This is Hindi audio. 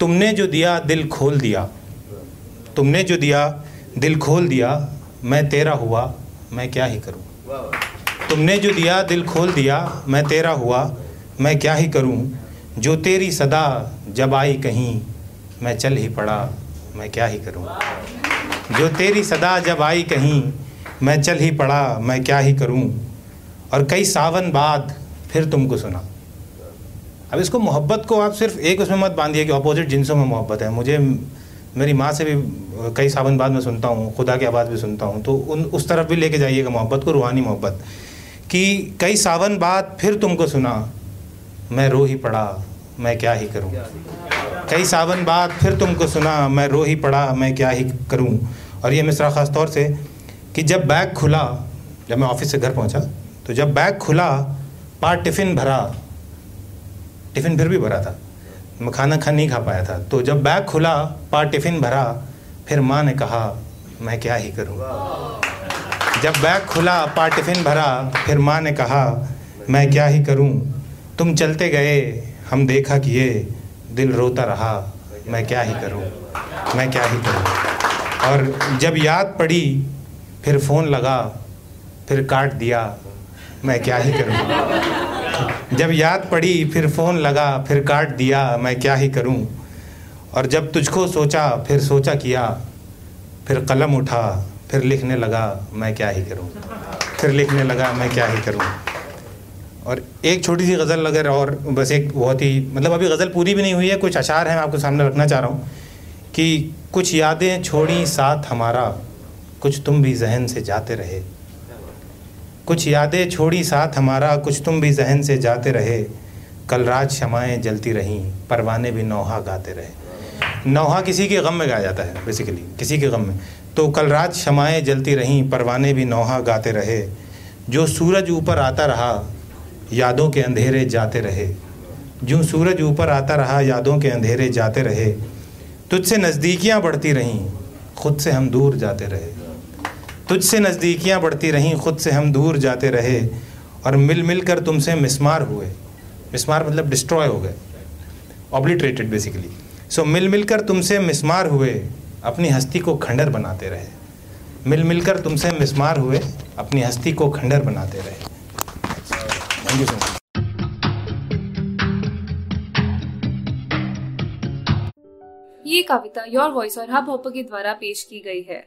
तुमने जो दिया, दिल खोल दिया। तुमने जो दिया, दिल खोल दिया, मैं तेरा हुआ, मैं क्या ही करूँ? तुमने जो दिया, दिल खोल दिया, मैं तेरा हुआ, मैं क्या ही करूँ? जो तेरी सदा जब आई कहीं, मैं चल ही पड़ा, मैं क्या ही करूँ? जो तेरी सदा जब आई कहीं, मैं चल ही पड़ा, मैं क्या ही करूँ? और कई सावन बाद फिर तुमको सुना। अब इसको मोहब्बत को आप सिर्फ़ एक उसमें मत बांधिए कि अपोजिट जिनसों में मोहब्बत है। मुझे मेरी माँ से भी कई सावन बाद में सुनता हूँ, खुदा की आवाज़ भी सुनता हूँ तो उन, उस तरफ़ भी लेके जाइएगा मोहब्बत को, रूहानी मोहब्बत। कि कई सावन बाद फिर तुमको सुना, मैं रो ही पड़ा, मैं क्या ही करूँ? कई सावन बाद फिर तुमको सुना, मैं रो ही पड़ा, मैं क्या ही करूँ? और ये मिसरा ख़ास तौर से कि जब बैग खुला, जब मैं ऑफ़िस से घर पहुँचा तो जब बैग खुला पार टिफ़िन भरा टिफ़िन फिर भी भरा था। मैं खाना खा नहीं खा पाया था। तो जब बैग खुला पार टिफ़िन भरा, फिर माँ ने कहा, मैं क्या ही करूँ? जब बैग खुला पार टिफ़िन भरा, फिर माँ ने कहा, मैं क्या ही करूँ? तुम चलते गए, हम देखा किए दिल रोता रहा। मैं क्या ही करूँ? मैं क्या ही करूँ? और जब याद पड़ी, फिर फ़ोन लगा, फिर काट दिया, मैं क्या ही करूँ? जब याद पड़ी, फिर फ़ोन लगा, फिर काट दिया, मैं क्या ही करूँ? और जब तुझको सोचा, फिर सोचा किया, फिर कलम उठा, फिर लिखने लगा, मैं क्या ही करूँ? फिर लिखने लगा, मैं क्या ही करूँ? और एक छोटी सी गज़ल अगर और, बस एक बहुत ही मतलब अभी गज़ल पूरी भी नहीं हुई है, कुछ अशार हैं, मैं आपको सामने रखना चाह रहा हूँ, कि कुछ यादें छोड़ी साथ हमारा, कुछ तुम भी जहन से जाते रहे। कुछ यादें छोड़ी साथ हमारा, कुछ तुम भी जहन से जाते रहे। कल रात शमाएँ जलती रहीं, परवाने भी नौहा गाते रहे। नौहा किसी के गम में गाया जाता है बेसिकली किसी के गम में। तो कल रात शमाएँ जलती रहीं, परवाने भी नौहा गाते रहे। जो सूरज ऊपर आता रहा, यादों के अंधेरे जाते रहे। जो सूरज ऊपर आता रहा, यादों के अंधेरे जाते रहे। तुझसे नज़दीकियाँ बढ़ती रहीं, खुद से हम दूर जाते रहे। तुझसे नज़दीकियाँ बढ़ती रहीं, खुद से हम दूर जाते रहे और मिल मिल कर तुमसे मिसमार हुए। मिसमार मतलब डिस्ट्रॉय हो गए। ऑब्लिट्रेटेड बेसिकली सो मिल मिल कर तुमसे मिसमार हुए, अपनी हस्ती को खंडर बनाते रहे। मिल मिल कर तुमसे मिसमार हुए, अपनी हस्ती को खंडर बनाते रहे। थैंक यू सो मच ये कविता योर वॉइस और हब हॉपर के द्वारा पेश की गई है।